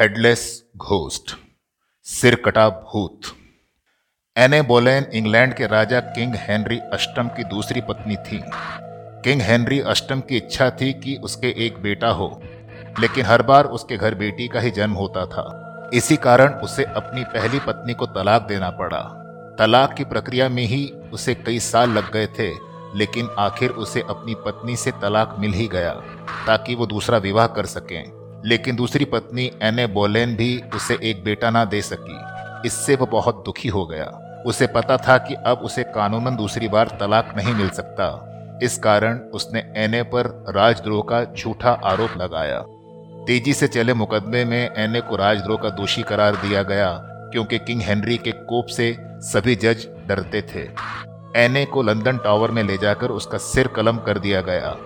Headless ghost सिर कटा भूत. एने बोलेन इंग्लैंड के राजा किंग हेनरी अष्टम की दूसरी पत्नी थी. किंग हेनरी अष्टम की इच्छा थी कि उसके एक बेटा हो, लेकिन हर बार उसके घर बेटी का ही जन्म होता था. इसी कारण उसे अपनी पहली पत्नी को तलाक देना पड़ा. तलाक की प्रक्रिया में ही उसे कई साल लग गए थे लेकिन आखिर उसे अपनी पत्नी से तलाक मिल ही गया, ताकि वो दूसरा विवाह कर सकें। लेकिन दूसरी पत्नी एने बोलेन भी उसे एक बेटा ना दे सकी। इससे वो बहुत दुखी हो गया। उसे पता था कि अब उसे कानूनन दूसरी बार तलाक नहीं मिल सकता। इस कारण उसने एने पर राजद्रोह का झूठा आरोप लगाया। तेज़ी से चले मुकदमे में एने को राजद्रोह का दोषी करार दिया गया, क्योंकि किंग हेनरी के कोप से सभी जज डरते थे। एने को लंदन टावर में ले जाकर उसका सिर कलम कर दिया गया।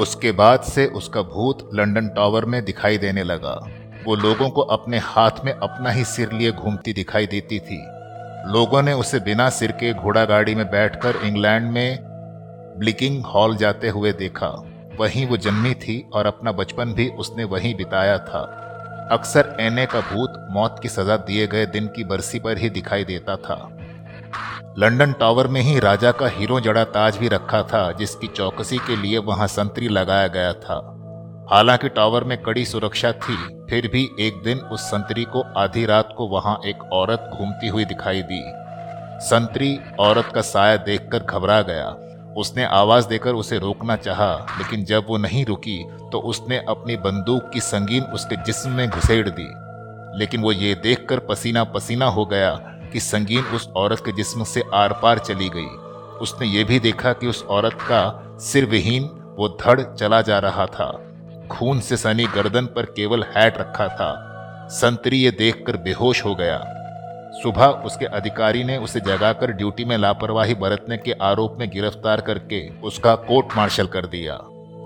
उसके बाद से उसका भूत लंदन टावर में दिखाई देने लगा। वो लोगों को अपने हाथ में अपना ही सिर लिए घूमती दिखाई देती थी। लोगों ने उसे बिना सिर के घोड़ा गाड़ी में बैठकर इंग्लैंड में ब्लिकिंग हॉल जाते हुए देखा। वहीं वो जन्मी थी और अपना बचपन भी उसने वहीं बिताया था। अक्सर एने का भूत मौत की सजा दिए गए दिन की बरसी पर ही दिखाई देता था। लंदन टावर में ही राजा का हीरो जड़ा ताज भी रखा था जिसकी चौकसी के लिए वहाँ संतरी लगाया गया था। हालाँकि टावर में कड़ी सुरक्षा थी फिर भी एक दिन उस संतरी को आधी रात को वहाँ एक औरत घूमती हुई दिखाई दी। संतरी औरत का साया देखकर घबरा गया। उसने आवाज़ देकर उसे रोकना चाहा, लेकिन जब वो नहीं रुकी तो उसने अपनी बंदूक की संगीन उसके जिस्म में घुसेड़ दी। लेकिन वो ये देखकर पसीना पसीना हो गया कि संगीन उस औरत के जिस्म से आर पार चली गई। उसने ये भी देखा कि उस औरत का सिर विहीन, वो धड़ चला जा रहा था। खून से सनी गर्दन पर केवल हैट रखा था। संतरी ये देखकर बेहोश हो गया। सुबह उसके अधिकारी ने उसे जगाकर ड्यूटी में लापरवाही बरतने के आरोप में गिरफ़्तार करके उसका कोर्ट मार्शल कर दिया।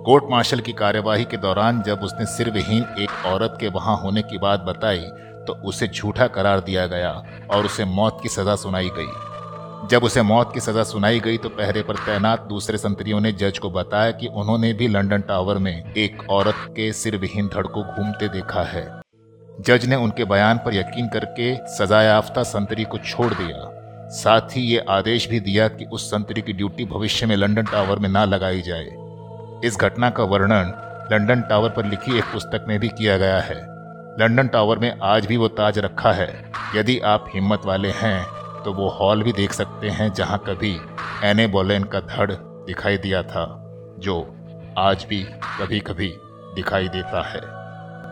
कोर्ट मार्शल की कार्यवाही के दौरान जब उसने सिर विहीन एक औरत के वहाँ होने की बात बताई तो उसे झूठा करार दिया गया और उसे मौत की सजा सुनाई गई। जब उसे मौत की सजा सुनाई गई तो पहरे पर तैनात दूसरे संतरियों ने जज को बताया कि उन्होंने भी लंदन टावर में एक औरत के सिर विहीन धड़ को घूमते देखा है। जज ने उनके बयान पर यकीन करके सजायाफ्ता संतरी को छोड़ दिया। साथ ही ये आदेश भी दिया कि उस संतरी की ड्यूटी भविष्य में लंदन टावर में ना लगाई जाए। इस घटना का वर्णन लंदन टावर पर लिखी एक पुस्तक में भी किया गया है। लंदन टावर में आज भी वो ताज रखा है। यदि आप हिम्मत वाले हैं तो वो हॉल भी देख सकते हैं जहाँ कभी एने बोलेन का धड़ दिखाई दिया था, जो आज भी कभी कभी दिखाई देता है।